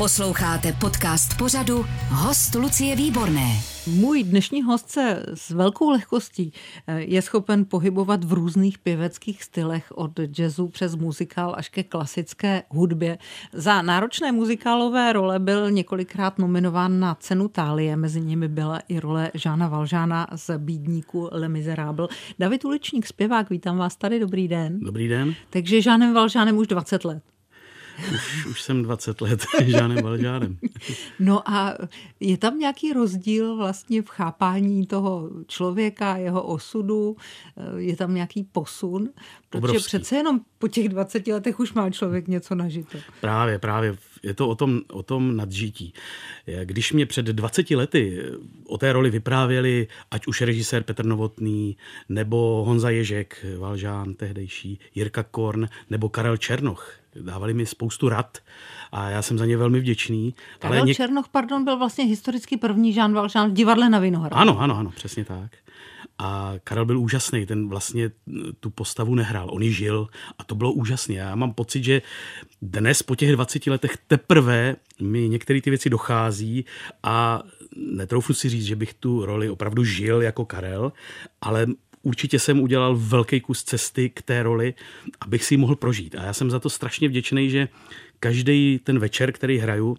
Posloucháte podcast pořadu Host Lucie Výborné. Můj dnešní host se s velkou lehkostí eh, je schopen pohybovat v různých pěveckých stylech od jazzu přes muzikál až ke klasické hudbě. Za náročné muzikálové role byl několikrát nominován na cenu Tálie, mezi nimi byla i role Žána Valžána z Bídníku Le Miserable. David Uličník, zpěvák, vítám vás tady, dobrý den. Dobrý den. Takže Žánem Valžánem už 20 let. Už, už jsem 20 let Žánem Valžánem. No a je tam nějaký rozdíl vlastně v chápání toho člověka, jeho osudu? Je tam nějaký posun? Protože Obrovský. přece jenom po těch 20 letech už má člověk něco nažito. Právě, právě. Je to o tom, o tom nadžití. Když mě před 20 lety o té roli vyprávěli, ať už režisér Petr Novotný, nebo Honza Ježek, Valžán tehdejší, Jirka Korn, nebo Karel Černoch, dávali mi spoustu rad a já jsem za ně velmi vděčný. Karel ale něk... Černoch, pardon, byl vlastně historicky první Žán Valžán v divadle na Vinohradu. Ano, ano, ano, přesně tak. A Karel byl úžasný, ten vlastně tu postavu nehrál, on ji žil a to bylo úžasné. Já mám pocit, že dnes po těch 20 letech teprve mi některé ty věci dochází a netroufnu si říct, že bych tu roli opravdu žil jako Karel, ale určitě jsem udělal velký kus cesty k té roli, abych si ji mohl prožít. A já jsem za to strašně vděčný, že každý ten večer, který hraju,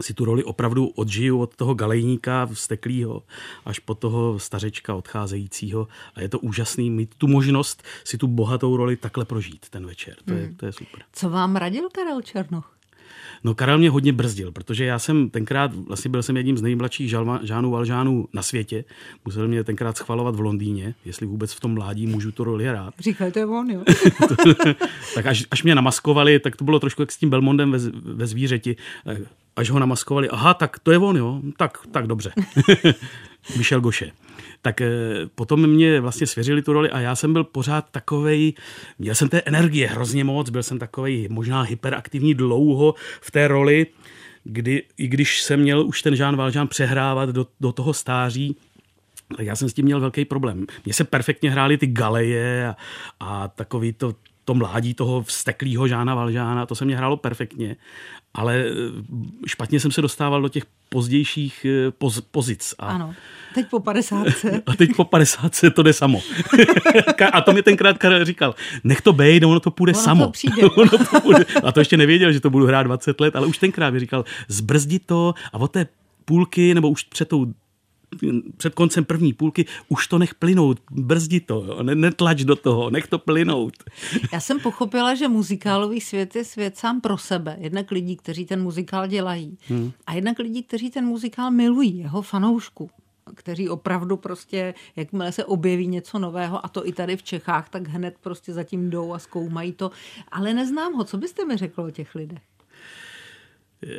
si tu roli opravdu odžiju od toho galejníka vsteklýho až po toho stařečka odcházejícího a je to úžasný mít tu možnost si tu bohatou roli takhle prožít ten večer. To je, to je super. Co vám radil Karel Černoch? No Karel mě hodně brzdil, protože já jsem tenkrát, vlastně byl jsem jedním z nejmladších žalma, žánů valžánů na světě. Musel mě tenkrát schvalovat v Londýně, jestli vůbec v tom mládí můžu tu roli hrát. Říkali, to je on, jo. tak až, až mě namaskovali, tak to bylo trošku jak s tím Belmondem ve, ve zvířeti. Až ho namaskovali, aha, tak to je on, jo, tak, tak dobře. Vyšel Goše tak potom mě vlastně svěřili tu roli a já jsem byl pořád takovej, měl jsem té energie hrozně moc, byl jsem takovej možná hyperaktivní dlouho v té roli, kdy, i když jsem měl už ten Jean Valjean přehrávat do, do toho stáří, tak já jsem s tím měl velký problém. Mně se perfektně hrály ty galeje a, a takový to, to mládí toho vsteklého Žána Valžána, to se mě hrálo perfektně, ale špatně jsem se dostával do těch pozdějších poz, pozic. A, ano, teď po 50. A teď po 50 to jde samo. a to mi tenkrát Karel říkal, nech to bejt, ono to půjde ono samo. To přijde. ono to půjde. A to ještě nevěděl, že to budu hrát 20 let, ale už tenkrát mi říkal, zbrzdi to a od té půlky, nebo už před tou před koncem první půlky už to nech plynout, brzdi to, jo? netlač do toho, nech to plynout. Já jsem pochopila, že muzikálový svět je svět sám pro sebe. Jednak lidí, kteří ten muzikál dělají hmm. a jednak lidí, kteří ten muzikál milují, jeho fanoušku kteří opravdu prostě, jakmile se objeví něco nového, a to i tady v Čechách, tak hned prostě zatím jdou a zkoumají to. Ale neznám ho. Co byste mi řekl o těch lidech?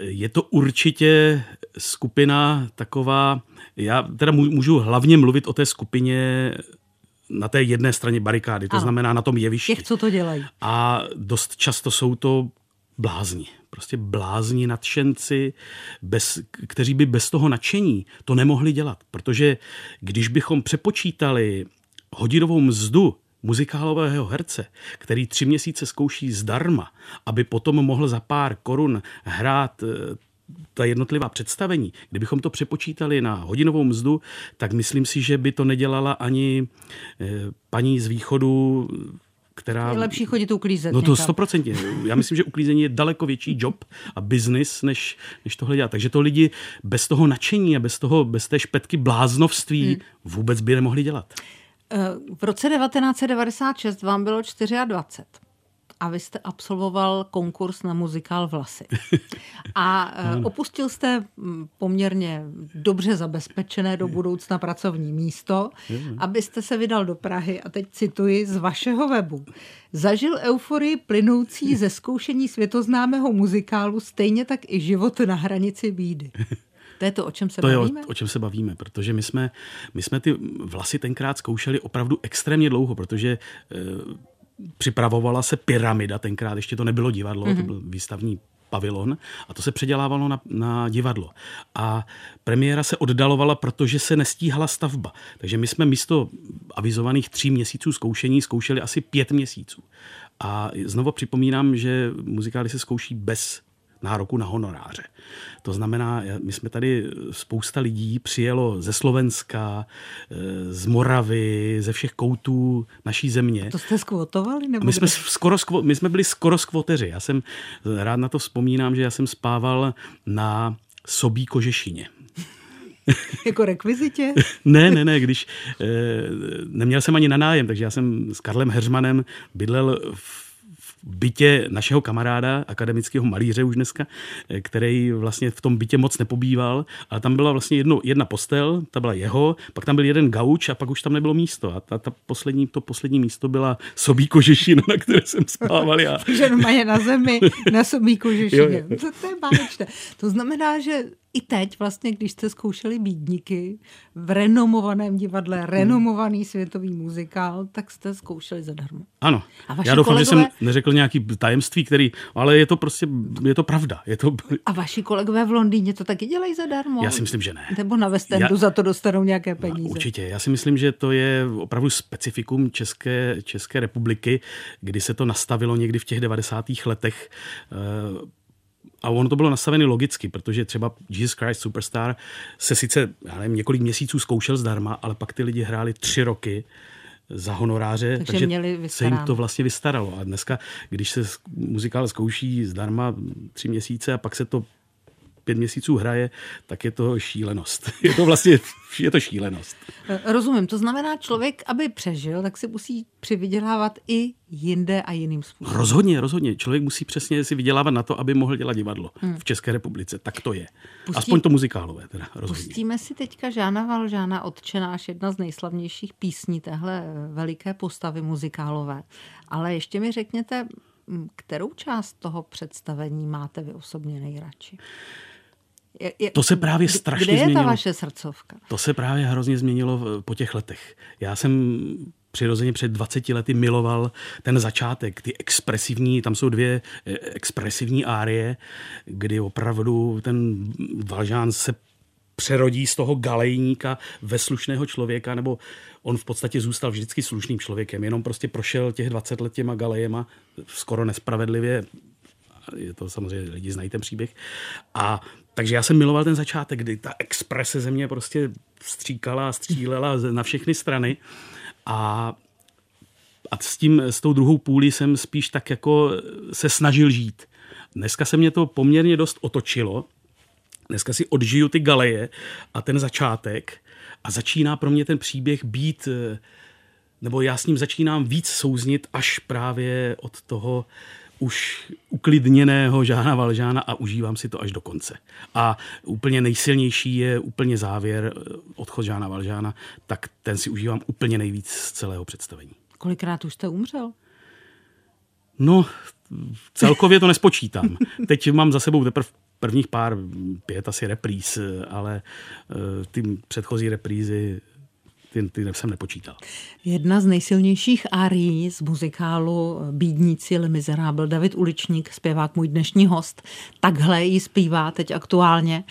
Je to určitě skupina taková, já teda můžu hlavně mluvit o té skupině na té jedné straně barikády, to ano. znamená na tom jevišti. Těch, co to dělají. A dost často jsou to blázni. Prostě blázni, nadšenci, bez, kteří by bez toho nadšení to nemohli dělat. Protože když bychom přepočítali hodinovou mzdu muzikálového herce, který tři měsíce zkouší zdarma, aby potom mohl za pár korun hrát ta jednotlivá představení, kdybychom to přepočítali na hodinovou mzdu, tak myslím si, že by to nedělala ani paní z východu, která... Je lepší chodit uklízet. No to stoprocentně. Já myslím, že uklízení je daleko větší job a biznis, než, než tohle dělat. Takže to lidi bez toho nadšení a bez, toho, bez té špetky bláznovství hmm. vůbec by nemohli dělat. V roce 1996 vám bylo 24 a vy jste absolvoval konkurs na muzikál Vlasy. A opustil jste poměrně dobře zabezpečené do budoucna pracovní místo, abyste se vydal do Prahy a teď cituji z vašeho webu. Zažil euforii plynoucí ze zkoušení světoznámého muzikálu, stejně tak i život na hranici bídy. To je to, o čem se to bavíme? je o, o čem se bavíme, protože my jsme, my jsme ty vlasy tenkrát zkoušeli opravdu extrémně dlouho, protože e, připravovala se pyramida, tenkrát ještě to nebylo divadlo, mm-hmm. to byl výstavní pavilon a to se předělávalo na, na divadlo. A premiéra se oddalovala, protože se nestíhala stavba. Takže my jsme místo avizovaných tří měsíců zkoušení zkoušeli asi pět měsíců. A znovu připomínám, že muzikály se zkouší bez nároku na honoráře. To znamená, my jsme tady, spousta lidí přijelo ze Slovenska, eh, z Moravy, ze všech koutů naší země. To jste skvotovali? Nebo my, jsme skoro, my jsme byli skoro skvoteři. Já jsem rád na to vzpomínám, že já jsem spával na sobí kožešině. jako rekvizitě? ne, ne, ne, když e, neměl jsem ani na nájem, takže já jsem s Karlem Heřmanem bydlel v bytě našeho kamaráda, akademického malíře už dneska, eh, který vlastně v tom bytě moc nepobýval, ale tam byla vlastně jedno, jedna postel, ta byla jeho, pak tam byl jeden gauč a pak už tam nebylo místo. A ta, ta poslední, to poslední místo byla sobí kožešina, na které jsem spával já. že je na zemi, na sobí kožešině. To, to je báječné. To znamená, že i teď vlastně, když jste zkoušeli bídníky v renomovaném divadle, hmm. renomovaný světový muzikál, tak jste zkoušeli zadarmo. Ano. A vaši Já doufám, kolegové... že jsem neřekl nějaký tajemství, který, ale je to prostě, je to pravda. Je to... A vaši kolegové v Londýně to taky dělají zadarmo? Já si myslím, že ne. Nebo na West Endu Já... za to dostanou nějaké peníze? No, určitě. Já si myslím, že to je opravdu specifikum České, České republiky, kdy se to nastavilo někdy v těch 90. letech eh, a ono to bylo nastavené logicky, protože třeba Jesus Christ Superstar se sice, já nevím, několik měsíců zkoušel zdarma, ale pak ty lidi hráli tři roky za honoráře, takže, takže měli se jim to vlastně vystaralo. A dneska, když se muzikál zkouší zdarma tři měsíce a pak se to pět měsíců hraje, tak je to šílenost. Je to vlastně je to šílenost. Rozumím. To znamená, člověk, aby přežil, tak si musí přivydělávat i jinde a jiným způsobem. Rozhodně, rozhodně. Člověk musí přesně si vydělávat na to, aby mohl dělat divadlo hmm. v České republice. Tak to je. Pustí... Aspoň to muzikálové. Teda, rozhodně. Pustíme si teďka Žána Valžána, odčenáš, jedna z nejslavnějších písní téhle veliké postavy muzikálové. Ale ještě mi řekněte, kterou část toho představení máte vy osobně nejradši? Je, je, to se právě strašně změnilo. Kde je změnilo. ta vaše srdcovka? To se právě hrozně změnilo po těch letech. Já jsem přirozeně před 20 lety miloval ten začátek, ty expresivní, tam jsou dvě eh, expresivní árie, kdy opravdu ten Valžán se přerodí z toho galejníka ve slušného člověka, nebo on v podstatě zůstal vždycky slušným člověkem, jenom prostě prošel těch 20 let těma galejema skoro nespravedlivě, je to samozřejmě, lidi znají ten příběh. A takže já jsem miloval ten začátek, kdy ta exprese země prostě stříkala střílela na všechny strany. A a s tím, s tou druhou půlí jsem spíš tak jako se snažil žít. Dneska se mě to poměrně dost otočilo. Dneska si odžiju ty galeje a ten začátek a začíná pro mě ten příběh být, nebo já s ním začínám víc souznit až právě od toho, už uklidněného Žána Valžána a užívám si to až do konce. A úplně nejsilnější je úplně závěr, eh, odchod Žána Valžána, tak ten si užívám úplně nejvíc z celého představení. Kolikrát už jste umřel? No, celkově to nespočítám. Teď mám za sebou teprve prvních pár, pět asi repríz, ale eh, ty předchozí reprízy ty, ty jsem nepočítal. Jedna z nejsilnějších árií z muzikálu Bídníci Le Miserable, David Uličník, zpěvák, můj dnešní host, takhle ji zpívá teď aktuálně.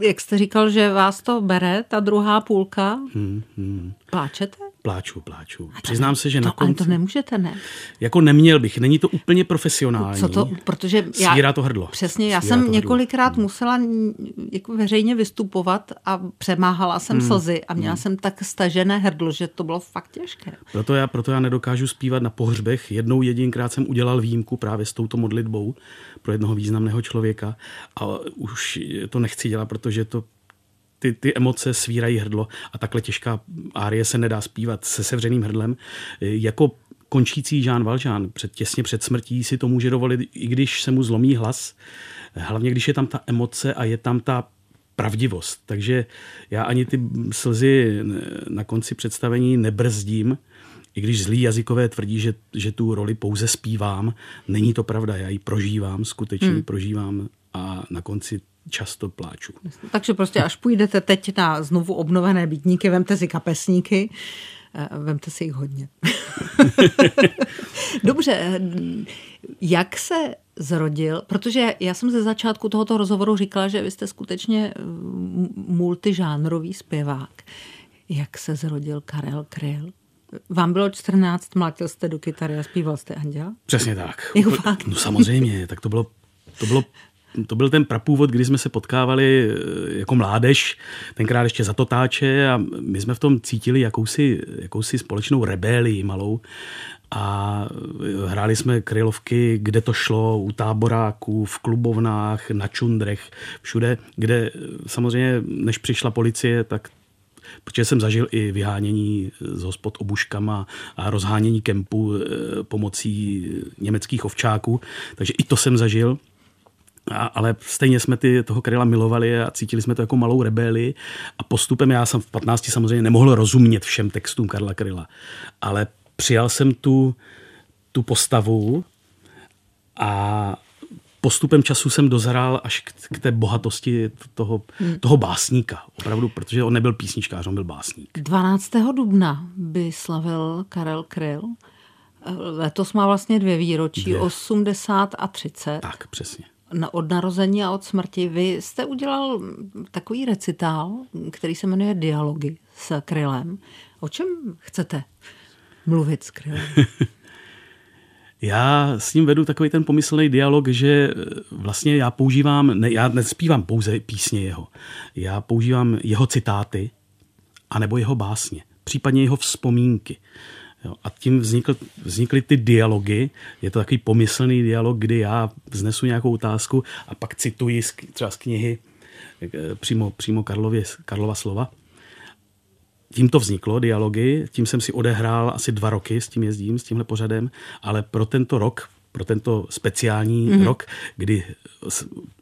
Jak jste říkal, že vás to bere, ta druhá půlka? Hmm, hmm. Pláčete? Pláču, pláču. Přiznám se, že to, na konci... to nemůžete, ne? Jako neměl bych, není to úplně profesionální. Co to, protože já... Svírá to hrdlo. Přesně, já jsem několikrát hrdlo. musela jako veřejně vystupovat a přemáhala jsem hmm. slzy a měla hmm. jsem tak stažené hrdlo, že to bylo fakt těžké. Proto já, proto já nedokážu zpívat na pohřbech. Jednou jedinkrát jsem udělal výjimku právě s touto modlitbou pro jednoho významného člověka a už to nechci dělat, protože to ty, ty emoce svírají hrdlo a takhle těžká árie se nedá zpívat se sevřeným hrdlem. Jako končící Jean Valjean před, těsně před smrtí si to může dovolit, i když se mu zlomí hlas, hlavně když je tam ta emoce a je tam ta pravdivost. Takže já ani ty slzy na konci představení nebrzdím, i když zlí jazykové tvrdí, že, že tu roli pouze zpívám, není to pravda, já ji prožívám, skutečně hmm. prožívám a na konci často pláču. Takže prostě až půjdete teď na znovu obnovené bytníky, vemte si kapesníky, eh, vemte si jich hodně. Dobře, jak se zrodil, protože já jsem ze začátku tohoto rozhovoru říkala, že vy jste skutečně eh, multižánrový zpěvák. Jak se zrodil Karel Kryl? Vám bylo 14, mlátil jste do kytary a zpíval jste Anděla? Přesně tak. Jo, fakt? No samozřejmě, tak to bylo, to bylo to byl ten prapůvod, kdy jsme se potkávali eh, jako mládež, tenkrát ještě za totáče a my jsme v tom cítili jakousi, jakousi společnou rebélii malou. A hráli jsme krylovky, kde to šlo, u táboráků, v klubovnách, na čundrech, všude, kde samozřejmě, než přišla policie, tak protože jsem zažil i vyhánění z hospod obuškama a rozhánění kempu eh, pomocí německých ovčáků, takže i to jsem zažil. A, ale stejně jsme ty, toho Kryla milovali a cítili jsme to jako malou rebeli a postupem já jsem v 15 samozřejmě nemohl rozumět všem textům Karla Kryla, ale přijal jsem tu, tu postavu a postupem času jsem dozrál až k, k té bohatosti toho, hmm. toho básníka. Opravdu, protože on nebyl písničkář, on byl básník. 12. dubna by slavil Karel Kryl. Letos má vlastně dvě výročí, dvě. 80 a 30. Tak, přesně. Od narození a od smrti. Vy jste udělal takový recitál, který se jmenuje Dialogy s Krylem. O čem chcete mluvit s Krylem? já s ním vedu takový ten pomyslný dialog, že vlastně já používám, ne, já nespívám pouze písně jeho, já používám jeho citáty, anebo jeho básně, případně jeho vzpomínky. Jo, a tím vznikl, vznikly ty dialogy. Je to takový pomyslný dialog, kdy já vznesu nějakou otázku a pak cituji z, třeba z knihy eh, přímo, přímo Karlově, Karlova slova tím to vzniklo, dialogy, tím jsem si odehrál asi dva roky s tím jezdím, s tímhle pořadem, ale pro tento rok, pro tento speciální mm-hmm. rok, kdy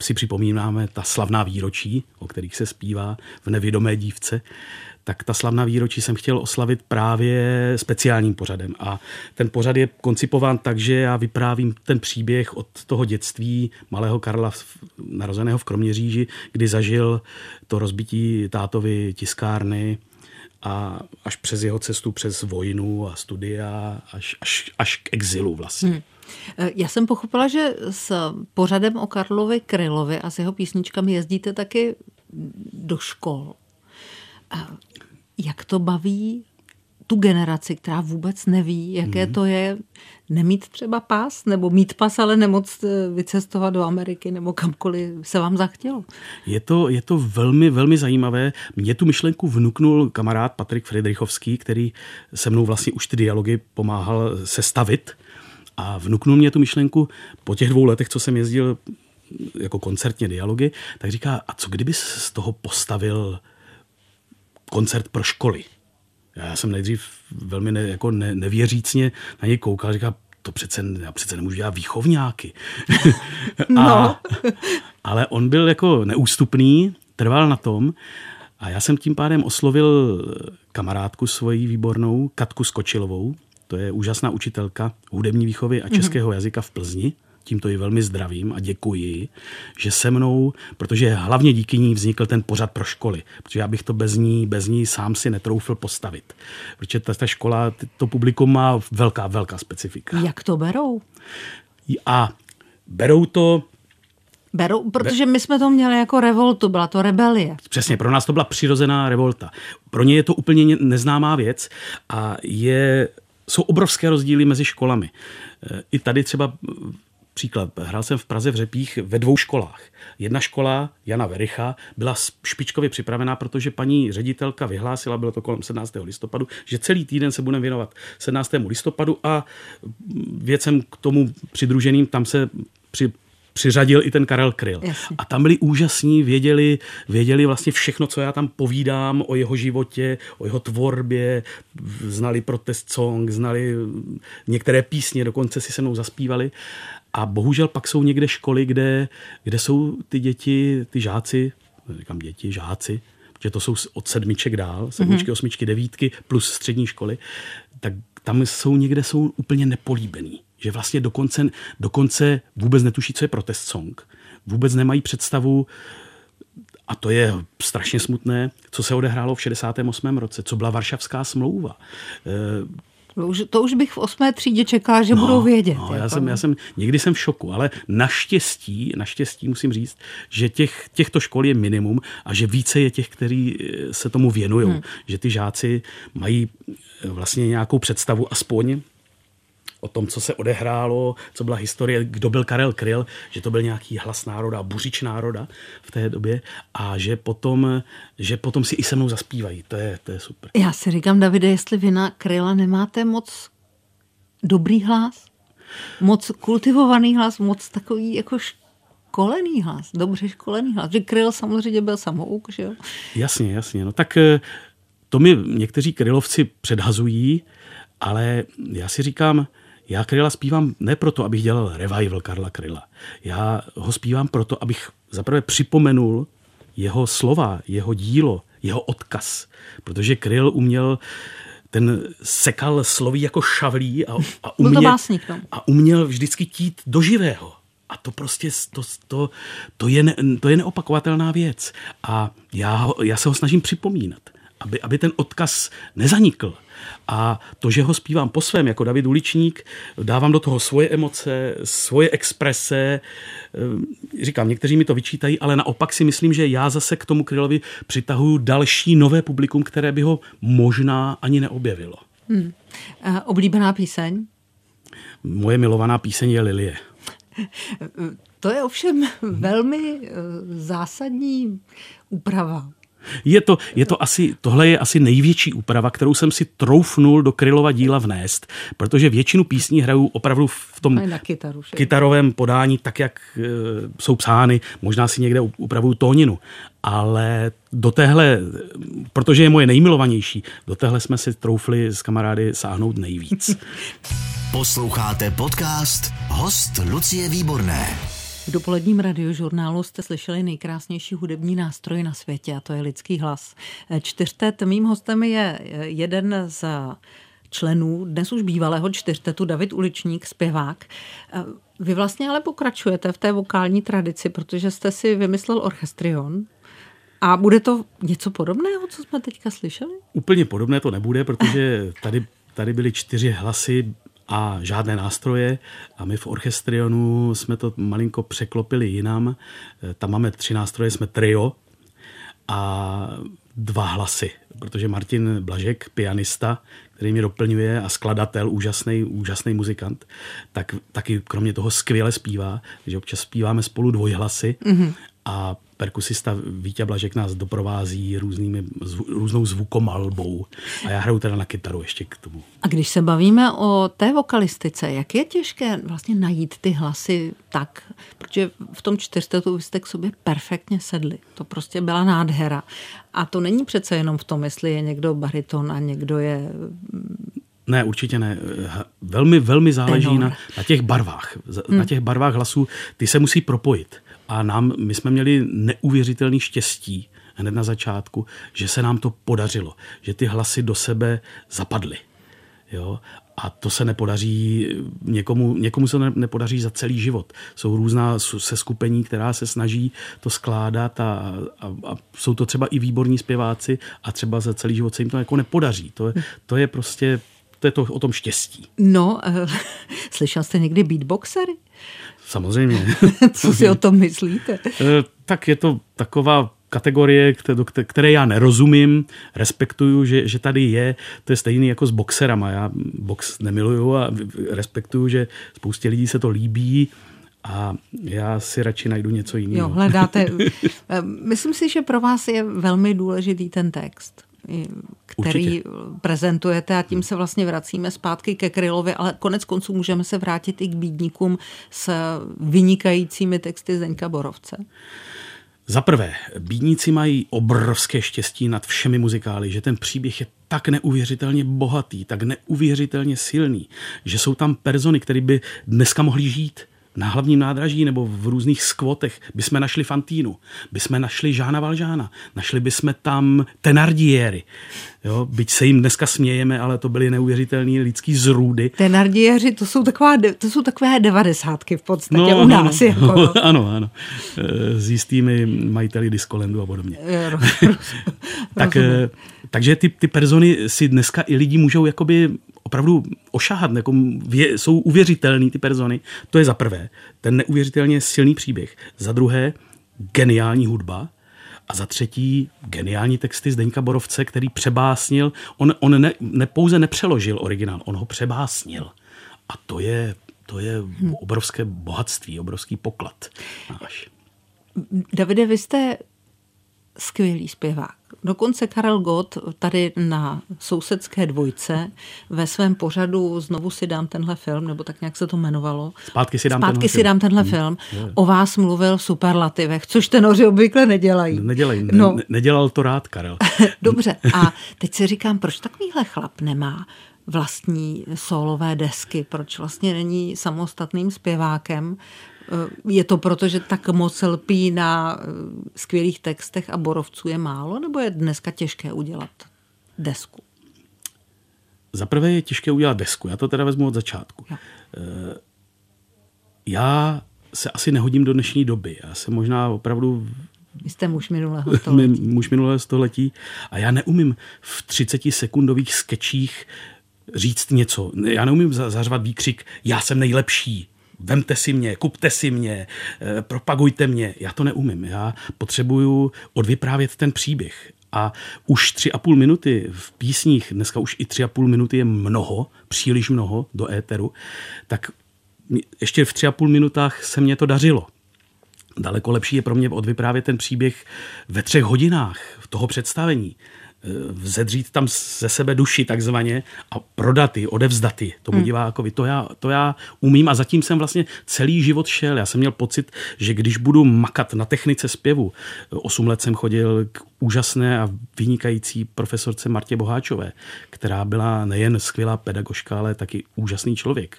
si připomínáme ta slavná výročí, o kterých se zpívá v Nevědomé dívce, tak ta slavná výročí jsem chtěl oslavit právě speciálním pořadem. A ten pořad je koncipován tak, že já vyprávím ten příběh od toho dětství malého Karla, narozeného v Kroměříži, kdy zažil to rozbití tátovy tiskárny, a až přes jeho cestu přes vojnu a studia, až, až, až k exilu vlastně. Hmm. E, já jsem pochopila, že s pořadem o Karlovi Krylovi a s jeho písničkami jezdíte taky do škol. Jak to baví tu generaci, která vůbec neví, jaké hmm. to je nemít třeba pas, nebo mít pas, ale nemoc eh, vycestovat do Ameriky nebo kamkoliv se vám zachtělo. Je to, je to velmi, velmi zajímavé. Mě tu myšlenku vnuknul kamarád Patrik Friedrichovský, který se mnou vlastně už ty dialogy pomáhal sestavit a vnuknul mě tu myšlenku po těch dvou letech, co jsem jezdil jako koncertně dialogy, tak říká, a co kdyby z toho postavil koncert pro školy? Já jsem nejdřív velmi ne, jako ne, nevěřícně na něj koukal, říkal, to přece, já přece nemůžu dělat výchovňáky. no. a, ale on byl jako neústupný, trval na tom a já jsem tím pádem oslovil kamarádku svoji výbornou, Katku Skočilovou, to je úžasná učitelka hudební výchovy a českého jazyka v Plzni tímto ji velmi zdravím a děkuji, že se mnou, protože hlavně díky ní vznikl ten pořad pro školy, protože já bych to bez ní, bez ní sám si netroufl postavit. Protože ta, ta škola, to publikum má velká, velká specifika. Jak to berou? A berou to Berou, protože my jsme to měli jako revoltu, byla to rebelie. Přesně, pro nás to byla přirozená revolta. Pro ně je to úplně neznámá věc a je, jsou obrovské rozdíly mezi školami. E, I tady třeba Příklad, hrál jsem v Praze v Řepích ve dvou školách. Jedna škola, Jana Vericha, byla špičkově připravená, protože paní ředitelka vyhlásila, bylo to kolem 17. listopadu, že celý týden se budeme věnovat 17. listopadu a věcem k tomu přidruženým tam se při přiřadil i ten Karel Kryl. Jasně. A tam byli úžasní, věděli, věděli vlastně všechno, co já tam povídám o jeho životě, o jeho tvorbě, znali protest song, znali některé písně, dokonce si se mnou zaspívali. A bohužel pak jsou někde školy, kde, kde jsou ty děti, ty žáci, říkám děti, žáci, protože to jsou od sedmiček dál, sedmičky, mm-hmm. osmičky, devítky plus střední školy, tak tam jsou někde jsou úplně nepolíbený. Že vlastně dokonce, dokonce vůbec netuší, co je protest song. Vůbec nemají představu, a to je strašně smutné, co se odehrálo v 68. roce, co byla Varšavská smlouva. Už, to už bych v osmé třídě čekala, že no, budou vědět. No, já, jsem, já jsem, někdy jsem v šoku, ale naštěstí, naštěstí musím říct, že těch, těchto škol je minimum a že více je těch, kteří eh, se tomu věnují. Hmm. Že ty žáci mají eh, vlastně nějakou představu aspoň o tom, co se odehrálo, co byla historie, kdo byl Karel Kryl, že to byl nějaký hlas národa, buřič národa v té době a že potom, že potom si i se mnou zaspívají. To je, to je super. Já si říkám, Davide, jestli vy na Kryla nemáte moc dobrý hlas, moc kultivovaný hlas, moc takový jako školený hlas, dobře školený hlas. Že Kryl samozřejmě byl samouk, že jo? Jasně, jasně. No tak eh, to mi někteří krylovci předhazují, ale já si říkám, já Kryla zpívám ne proto, abych dělal revival Karla Kryla. Já ho zpívám proto, abych zaprvé připomenul jeho slova, jeho dílo, jeho odkaz. Protože Kryl uměl ten sekal sloví jako šavlí a, a, uměl, no. a uměl vždycky tít do živého. A to prostě, to, to, to, je, ne, to je neopakovatelná věc. A já, ho, já se ho snažím připomínat, aby, aby ten odkaz nezanikl. A to, že ho zpívám po svém, jako David Uličník, dávám do toho svoje emoce, svoje exprese. Eh, říkám, někteří mi to vyčítají, ale naopak si myslím, že já zase k tomu Krylovi přitahuju další nové publikum, které by ho možná ani neobjevilo. Hmm. oblíbená píseň? Moje milovaná píseň je Lilie. To je ovšem velmi eh, zásadní úprava. Je to, je to asi, tohle je asi největší úprava, kterou jsem si troufnul do Krylova díla vnést, protože většinu písní hraju opravdu v tom na kytaru, kytarovém podání, tak jak e, jsou psány, možná si někde upravuju tóninu, ale do téhle, protože je moje nejmilovanější, do téhle jsme si troufli s kamarády sáhnout nejvíc. Posloucháte podcast Host Lucie Výborné. V dopoledním radiožurnálu jste slyšeli nejkrásnější hudební nástroj na světě a to je lidský hlas. Čtyřtet mým hostem je jeden z členů dnes už bývalého čtyřtetu David Uličník, zpěvák. Vy vlastně ale pokračujete v té vokální tradici, protože jste si vymyslel orchestrion. A bude to něco podobného, co jsme teďka slyšeli? Úplně podobné to nebude, protože tady, tady byly čtyři hlasy a žádné nástroje. A my v orchestrionu jsme to malinko překlopili jinam. E, tam máme tři nástroje, jsme trio a dva hlasy, protože Martin Blažek, pianista, který mě doplňuje a skladatel, úžasný, úžasný muzikant, tak taky kromě toho skvěle zpívá, takže občas zpíváme spolu dvojhlasy mm-hmm. A perkusista Vítě Blažek nás doprovází různými, zvu, různou zvukomalbou a já hraju teda na kytaru ještě k tomu. A když se bavíme o té vokalistice, jak je těžké vlastně najít ty hlasy tak, protože v tom čtyřtetu jste k sobě perfektně sedli. To prostě byla nádhera. A to není přece jenom v tom, jestli je někdo bariton a někdo je ne, určitě ne. Velmi, velmi záleží na, na těch barvách. Hmm. Na těch barvách hlasů. Ty se musí propojit. A nám, my jsme měli neuvěřitelný štěstí hned na začátku, že se nám to podařilo, že ty hlasy do sebe zapadly. Jo? A to se nepodaří někomu, někomu se nepodaří za celý život. Jsou různá seskupení, která se snaží to skládat a, a, a jsou to třeba i výborní zpěváci a třeba za celý život se jim to jako nepodaří. To je, to je prostě to je to o tom štěstí. No, uh, slyšel jste někdy beatboxery? Samozřejmě. Co si o tom myslíte? Eh, tak je to taková kategorie, které já nerozumím, respektuju, že, že tady je, to je stejný jako s boxerama. Já box nemiluju a respektuju, že spoustě lidí se to líbí, a já si radši najdu něco jiného. Jo, hledáte. Eh, myslím si, že pro vás je velmi důležitý ten text který Určitě. prezentujete a tím se vlastně vracíme zpátky ke Krylovi, ale konec konců můžeme se vrátit i k bídníkům s vynikajícími texty Zdeňka Borovce. Za prvé, bídníci mají obrovské štěstí nad všemi muzikály, že ten příběh je tak neuvěřitelně bohatý, tak neuvěřitelně silný, že jsou tam persony, které by dneska mohly žít – na hlavním nádraží nebo v různých skvotech bychom našli Fantínu, bychom našli Žána Valžána, našli bychom tam Tenardiéry. Jo, byť se jim dneska smějeme, ale to byly neuvěřitelné lidský zrůdy. Tenardiéři, to jsou, taková, to jsou takové devadesátky v podstatě no, u nás. No, jako, no. Ano, ano. Eh, s jistými majiteli diskolendu a podobně. tak, eh, takže ty, ty persony si dneska i lidi můžou jakoby opravdu ošahat, jako vě, jsou uvěřitelný ty persony. To je za prvé, ten neuvěřitelně silný příběh. Za druhé, geniální hudba. A za třetí, geniální texty Zdeňka Borovce, který přebásnil. On, on ne, ne, pouze nepřeložil originál, on ho přebásnil. A to je, to je obrovské bohatství, obrovský poklad náš. Davide, vy jste skvělý zpěvák. Dokonce Karel Gott tady na sousedské dvojce ve svém pořadu znovu si dám tenhle film, nebo tak nějak se to jmenovalo. Zpátky si dám Zpátky tenhle si dám tenhle film. Hmm. O vás mluvil v superlativech, což tenoři obvykle nedělají. Nedělej, ne, No. ne, nedělal to rád, Karel. Dobře, a teď si říkám, proč takovýhle chlap nemá vlastní solové desky, proč vlastně není samostatným zpěvákem. Je to proto, že tak moc lpí na eh, skvělých textech a borovců je málo, nebo je dneska těžké udělat desku? Za prvé je těžké udělat desku, já to teda vezmu od začátku. Jo. Eh, Já se asi nehodím do dnešní doby. Já jsem možná opravdu Vy jste muž minulého století. muž minulého století a já neumím v 30 sekundových skečích říct něco. Já neumím za- zařvat výkřik, já jsem nejlepší, vemte si mě, kupte si mě, eh, propagujte mě. Já to neumím. Já potřebuju odvyprávět ten příběh. A už tři a půl minuty v písních, dneska už i tři a půl minuty je mnoho, příliš mnoho do éteru, tak mě- ještě v tři a půl minutách se mně to dařilo. Daleko lepší je pro mě odvyprávět ten příběh ve třech hodinách toho představení. Eh, Vzedřít tam ze sebe duši takzvaně a prodat ji, odevzdat ji tomu divákovi. To já, to já umím a zatím jsem vlastně celý život šel. Já jsem měl pocit, že když budu makat na technice zpěvu, osm let jsem chodil k úžasné a vynikající profesorce Martě Boháčové, která byla nejen skvělá pedagožka, ale taky úžasný člověk.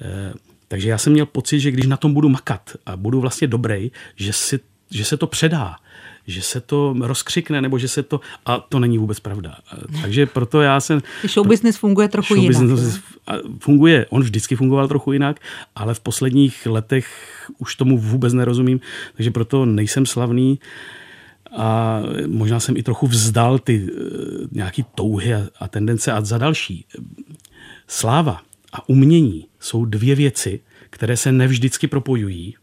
Eh, Takže já jsem měl pocit, že když na tom budu makat a budu vlastně dobrý, že, si, že se to předá, že se to rozkřikne, nebo že se to... A to není vůbec pravda. Takže proto já jsem... Show business funguje trochu Show jinak. business funguje, on vždycky fungoval trochu jinak, ale v posledních letech už tomu vůbec nerozumím, takže proto nejsem slavný a možná jsem i trochu vzdal ty eh, nějaký touhy a, a tendence a za další. Sláva a umění jsou dvě věci, které se nevždycky propojují.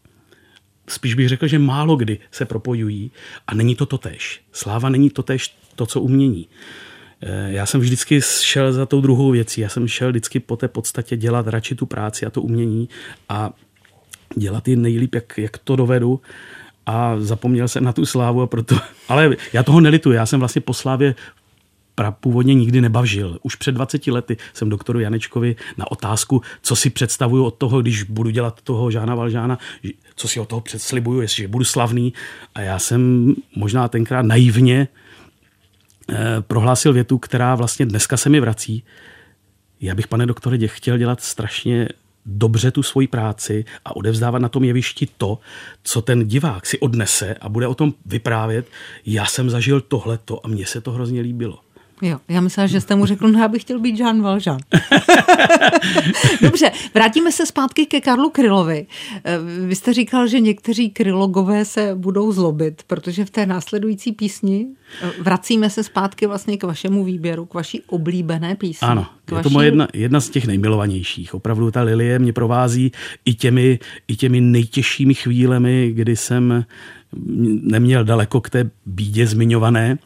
Spíš bych řekl, že málo kdy se propojují a není to totéž. Sláva není totéž to, co umění. Eh, Já jsem vždycky šel za tou druhou věcí. Já jsem šel vždycky po té podstatě dělat radši tu práci a to umění a dělat ji nejlíp, jak, jak to dovedu. A zapomněl jsem na tu slávu a proto... Ale já toho nelituji. Já jsem vlastně po slávě původně nikdy nebavžil. Už před 20 lety jsem doktoru Janečkovi na otázku, co si představuju od toho, když budu dělat toho Žána Valžána, co si od toho předslibuju, jestliže budu slavný. A já jsem možná tenkrát naivně eh, prohlásil větu, která vlastně dneska se mi vrací. Já bych, pane doktore, dě- chtěl dělat strašně dobře tu svoji práci a odevzdávat na tom jevišti to, co ten divák si odnese a bude o tom vyprávět. Já jsem zažil tohleto a mně se to hrozně líbilo. Jo, já myslela, že jste mu řekl, no já bych chtěl být Jean Valjean. Dobře, vrátíme se zpátky ke Karlu Krylovi. Eh, Vy jste říkal, že někteří krylogové se budou zlobit, protože v té následující písni eh, vracíme se zpátky vlastně k vašemu výběru, k vaší oblíbené písni. Ano, k je vaší... to moje jedna, jedna z těch nejmilovanějších. Opravdu ta Lilie mě provází i těmi, i těmi nejtěžšími chvílemi, kdy jsem neměl daleko k té bídě zmiňované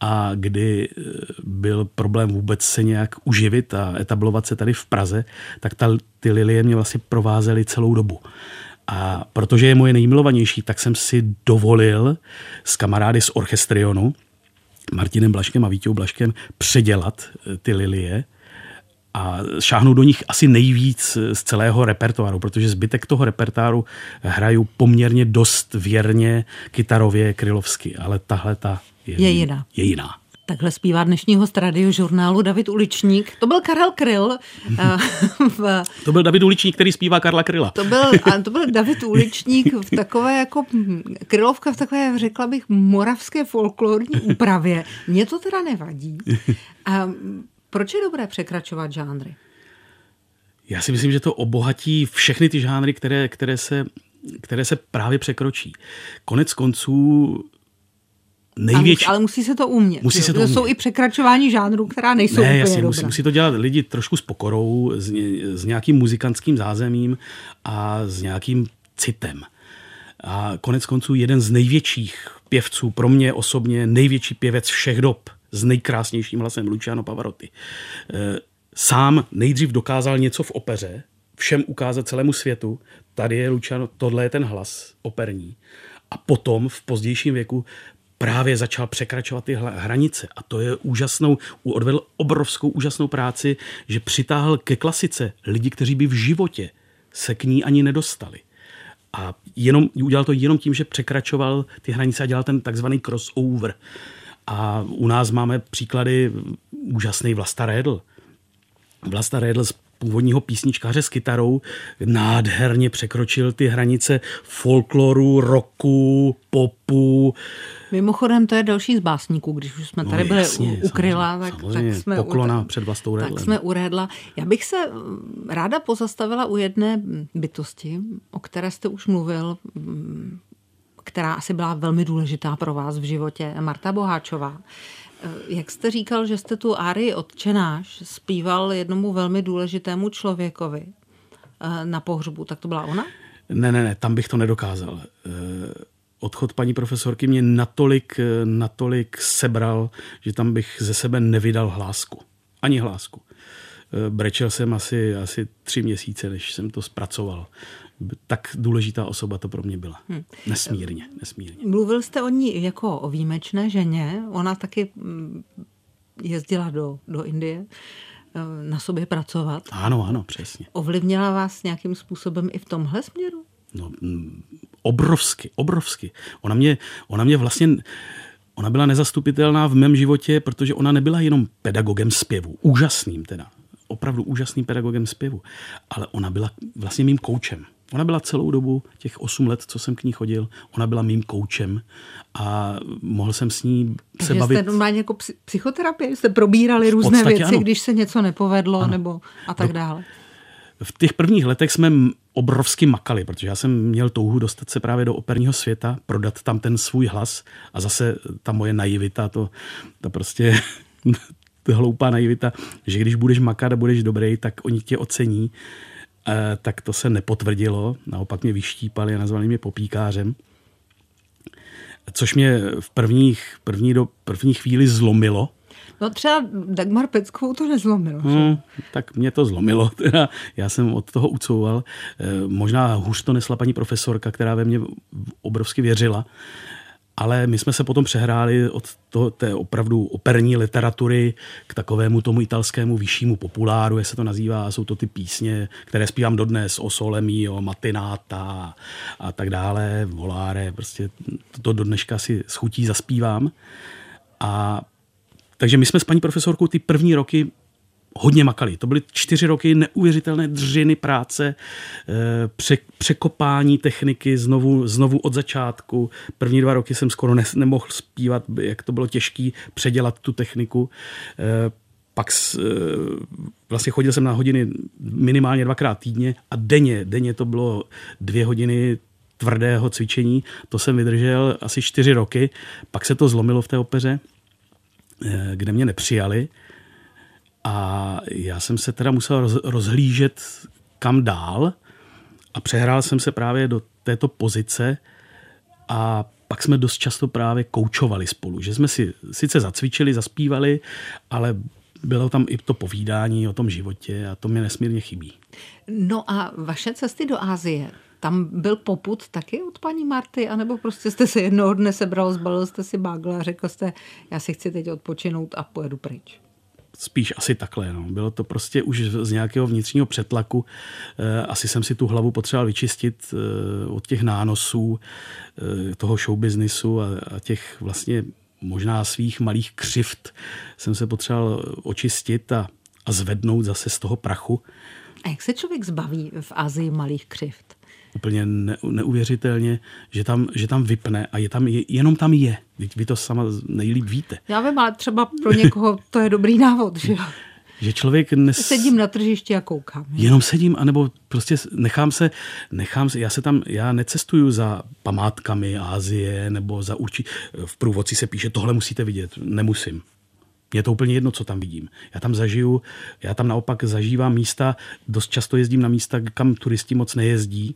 a kdy eh, byl problém vůbec se nějak uživit a etablovat se tady v Praze, tak ta, ty lilie mě vlastně provázely celou dobu. A protože je moje nejmilovanější, tak jsem si dovolil s kamarády z Orchestrionu, Martinem Blaškem a Vítěou Blaškem předělat eh, ty lilie a šáhnu do nich asi nejvíc z celého repertoáru, protože zbytek toho repertoáru hraju poměrně dost věrně kytarově krylovsky, ale tahle ta je, Je jiná. Je jiná. Takhle zpívá dnešní host radiožurnálu David Uličník. To byl Karel Kryl. eh, v, To byl David Uličník, který zpívá Karla Kryla. to, byl, to byl David Uličník v takové jako hm, krylovka v takové, řekla bych, moravské folklorní úpravě. Mně to teda nevadí. A proč je dobré překračovat žánry? Já si myslím, že to obohatí všechny ty žánry, které, které, se, které se právě překročí. Konec konců největší... Ale, musí se to umět. Musí jo? se to To umět. jsou i překračování žánrů, která nejsou ne, úplně jasně, dobrá. musí, musí to dělat lidi trošku s pokorou, s, s nějakým muzikantským zázemím a s nějakým citem. A konec konců jeden z největších pěvců, pro mě osobně největší pěvec všech dob, s nejkrásnějším hlasem Luciano Pavarotti. eh, sám nejdřív dokázal něco v opeře, všem ukázat celému světu, tady je Lučan, tohle je ten hlas operní. A potom v pozdějším věku právě začal překračovat ty hranice. A to je úžasnou, odvedl obrovskou úžasnou práci, že přitáhl ke klasice lidi, kteří by v životě se k ní ani nedostali. A jenom, udělal to jenom tím, že překračoval ty hranice a dělal ten takzvaný crossover. A u nás máme příklady úžasný Vlasta Rédl. Vlasta Rédl z původního písničkáře s kytarou nádherně překročil ty hranice folkloru, roku, popu. Mimochodem, to je další z básníků, když už jsme tady no, byli jasně, u, Kryla, tak, tak jsme poklona u, před vlastou Tak jsme u Redla. Já bych se ráda pozastavila u jedné bytosti, o které jste už mluvil, která asi byla velmi důležitá pro vás v životě, Marta Boháčová. Jak jste říkal, že jste tu Árii odčenáš zpíval jednomu velmi důležitému člověkovi eh, na pohřbu, tak to byla ona? Ne, ne, ne, tam bych to nedokázal. Eh, odchod paní profesorky mě natolik, eh, natolik sebral, že tam bych ze sebe nevydal hlásku. Ani hlásku. Brečel jsem asi, asi tři měsíce, než jsem to zpracoval tak důležitá osoba to pro mě byla. Hmm. Nesmírně, nesmírně. Mluvil jste o ní jako o výjimečné ženě. Ona taky mm, jezdila do, do Indie eh, na sobě pracovat. Ano, ano, přesně. Ovlivnila vás nějakým způsobem i v tomhle směru? No, mm, obrovsky, obrovsky. Ona mě, ona mě vlastně, ona byla nezastupitelná v mém životě, protože ona nebyla jenom pedagogem zpěvu, úžasným teda, opravdu úžasným pedagogem zpěvu, ale ona byla vlastně mým koučem. Ona byla celou dobu, těch 8 let, co jsem k ní chodil, ona byla mým koučem a mohl jsem s ní Takže se bavit. jste normálně jako psychoterapie, jste probírali různé věci, ano. když se něco nepovedlo ano. nebo a tak dále. V těch prvních letech jsme obrovsky makali, protože já jsem měl touhu dostat se právě do operního světa, prodat tam ten svůj hlas a zase ta moje naivita, to, to prostě hloupá naivita, že když budeš makat a budeš dobrý, tak oni tě ocení. Eh, tak to se nepotvrdilo. Naopak mě vyštípali a nazvali mě popíkářem. Což mě v prvních, první, do, první chvíli zlomilo. No třeba Dagmar Peckovou to nezlomilo. Hmm, tak mě to zlomilo. Teda já jsem od toho ucouval. Eh, možná hůř to nesla paní profesorka, která ve mě obrovsky věřila. Ale my jsme se potom přehráli od toho, té opravdu operní literatury k takovému tomu italskému vyššímu populáru, jak se to nazývá. Jsou to ty písně, které zpívám dodnes, o Sole Mio, Matinata a tak dále, Volare, prostě to do dneška si schutí zaspívám. A takže my jsme s paní profesorkou ty první roky hodně makali. To byly čtyři roky neuvěřitelné dřiny práce, eh, překopání techniky znovu, znovu od začátku. První dva roky jsem skoro ne, nemohl zpívat, jak to bylo těžké předělat tu techniku. Eh, pak eh, vlastně chodil jsem na hodiny minimálně dvakrát týdně a denně, denně to bylo dvě hodiny tvrdého cvičení. To jsem vydržel asi čtyři roky. Pak se to zlomilo v té opeře, kde mě nepřijali. A já jsem se teda musel rozhlížet kam dál a přehrál jsem se právě do této pozice a pak jsme dost často právě koučovali spolu, že jsme si sice zacvičili, zaspívali, ale bylo tam i to povídání o tom životě a to mě nesmírně chybí. No a vaše cesty do Ázie, tam byl poput taky od paní Marty, anebo prostě jste se jednoho dne sebral, zbalil jste si bagla a řekl jste, já si chci teď odpočinout a pojedu pryč spíš asi takhle. No. Bylo to prostě už z nějakého vnitřního přetlaku. Eh, asi jsem si tu hlavu potřeboval vyčistit eh, od těch nánosů eh, toho showbiznisu a, a těch vlastně možná svých malých křivt jsem se potřeboval očistit a, a zvednout zase z toho prachu. A jak se člověk zbaví v Azii malých křivt? Úplně ne, neuvěřitelně, že tam, že tam vypne a je tam, je, jenom tam je. Vy, vy to sama nejlíp víte. Já vím, ale třeba pro někoho to je dobrý návod, že jo? že člověk... Nes... Sedím na tržišti a koukám. Je? Jenom sedím, anebo prostě nechám se, nechám se, já se tam, já necestuju za památkami Ázie, nebo za určitě, v průvodci se píše, tohle musíte vidět, nemusím. Je to úplně jedno, co tam vidím. Já tam zažiju, já tam naopak zažívám místa, dost často jezdím na místa, kam turisti moc nejezdí,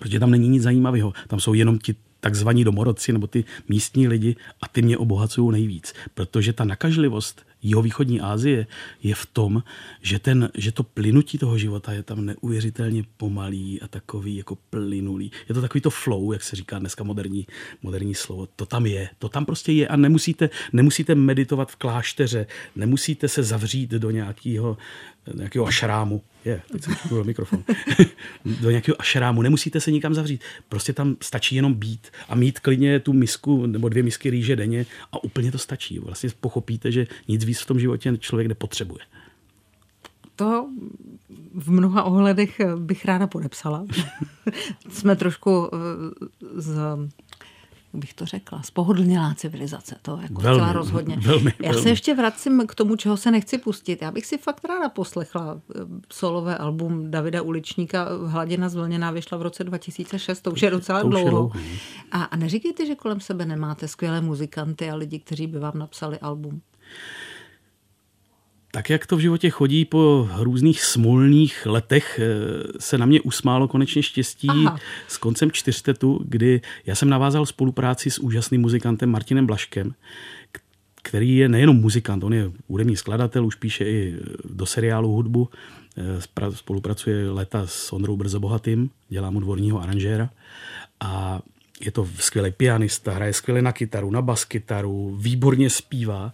protože tam není nic zajímavého. Tam jsou jenom ti takzvaní domorodci nebo ty místní lidi a ty mě obohacují nejvíc, protože ta nakažlivost jihovýchodní Asie je v tom, že, ten, že to plynutí toho života je tam neuvěřitelně pomalý a takový jako plynulý. Je to takový to flow, jak se říká dneska moderní, moderní slovo. To tam je, to tam prostě je a nemusíte, nemusíte meditovat v klášteře, nemusíte se zavřít do nějakého nějakého ašrámu. Je, teď jsem do mikrofon. do nějakého ašrámu. Nemusíte se nikam zavřít. Prostě tam stačí jenom být a mít klidně tu misku nebo dvě misky rýže denně a úplně to stačí. Vlastně pochopíte, že nic víc v tom životě člověk nepotřebuje. To v mnoha ohledech bych ráda podepsala. Jsme trošku eh, z bych to řekla, spohodlnělá civilizace, to jako velmi, celá rozhodně. Velmi, Já velmi. se ještě vracím k tomu, čeho se nechci pustit. Já bych si fakt ráda poslechla eh, solové album Davida Uličníka Hladina zvlněná vyšla v roce 2006, to už je docela to dlouho. dlouho. A, a neříkejte, že kolem sebe nemáte skvělé muzikanty a lidi, kteří by vám napsali album tak jak to v životě chodí po různých smolných letech, eh, se na mě usmálo konečně štěstí Aha. s koncem čtyřtetu, kdy já jsem navázal spolupráci s úžasným muzikantem Martinem Blaškem, který je nejenom muzikant, on je údemní skladatel, už píše i do seriálu hudbu, eh, spolupracuje leta s Ondrou Brzo Bohatým, dělá mu dvorního aranžéra a je to skvělý pianista, hraje skvěle na kytaru, na baskytaru, výborně zpívá.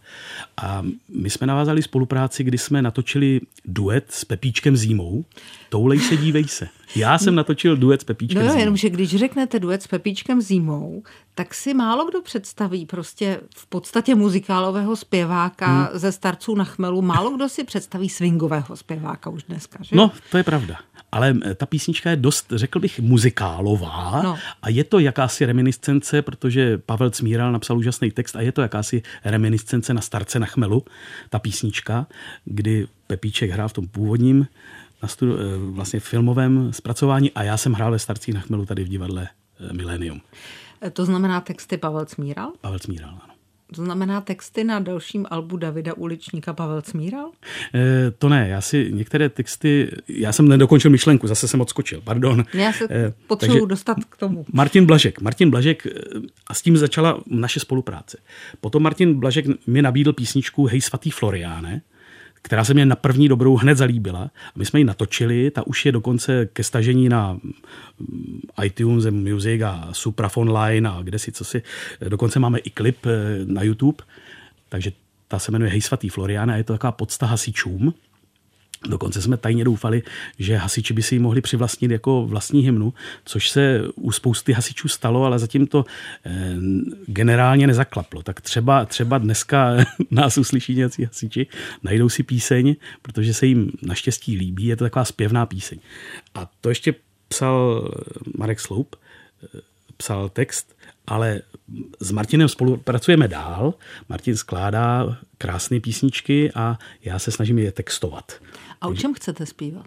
A my jsme navázali spolupráci, kdy jsme natočili duet s Pepíčkem Zímou. Toulej se, dívej se. Já jsem natočil duet s Pepíčkem no, Zímou. jenomže když řeknete duet s Pepíčkem Zímou, tak si málo kdo představí prostě v podstatě muzikálového zpěváka hmm. ze starců na chmelu. Málo kdo si představí swingového zpěváka už dneska, že? No, to je pravda ale eh, ta písnička je dost, řekl bych, muzikálová no. a je to jakási reminiscence, protože Pavel Cmíral napsal úžasný text a je to jakási reminiscence na Starce na chmelu, ta písnička, kdy Pepíček hrál v tom původním na studu, eh, vlastně filmovém zpracování a já jsem hrál ve Starcích na chmelu tady v divadle eh, Millennium. To znamená texty Pavel Cmíral? Pavel Cmíral, ano. To znamená texty na dalším albu Davida Uličníka Pavel Cmíral? E, to ne, já si některé texty, já jsem nedokončil myšlenku, zase jsem odskočil, pardon. Já se e, potřebuji dostat k tomu. Martin Blažek, Martin Blažek a s tím začala naše spolupráce. Potom Martin Blažek mi nabídl písničku Hej svatý Floriáne, která se mě na první dobrou hned zalíbila. My jsme ji natočili, ta už je dokonce ke stažení na mm, iTunes, Music a Suprafon Line a kde si co si. Dokonce máme i klip eh, na YouTube, takže ta se jmenuje Hej svatý Floriana a je to taková podsta hasičům. Dokonce jsme tajně doufali, že hasiči by si ji mohli přivlastnit jako vlastní hymnu, což se u spousty hasičů stalo, ale zatím to eh, generálně nezaklaplo. Tak třeba, třeba dneska nás uslyší nějací hasiči, najdou si píseň, protože se jim naštěstí líbí, je to taková zpěvná píseň. A to ještě psal Marek Sloup, eh, psal text, ale s Martinem spolupracujeme dál. Martin skládá krásné písničky a já se snažím je textovat. A o čem chcete zpívat?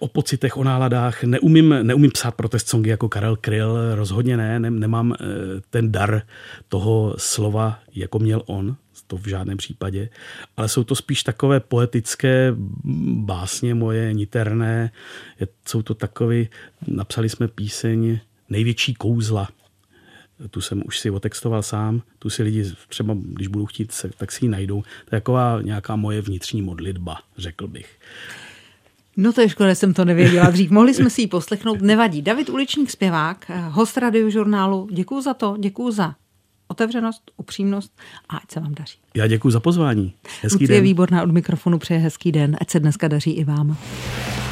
o pocitech, o náladách. Neumím, neumím psát protest songy jako Karel Kryl, rozhodně ne, ne, nemám eh, ten dar toho slova, jako měl on, to v žádném případě, ale jsou to spíš takové poetické básně moje, niterné, jsou to takové, napsali jsme píseň Největší kouzla, tu jsem už si otextoval sám, tu si lidi třeba, když budou chtít, tak si ji najdou. To je taková nějaká moje vnitřní modlitba, řekl bych. No to je škoda, jsem to nevěděla dřív. Mohli jsme si ji poslechnout, nevadí. David Uličník, zpěvák, host radiožurnálu. Děkuji za to, děkuji za otevřenost, upřímnost a ať se vám daří. Já děkuji za pozvání. Hezký Lucie den. je výborná od mikrofonu, přeje hezký den. Ať se dneska daří i vám.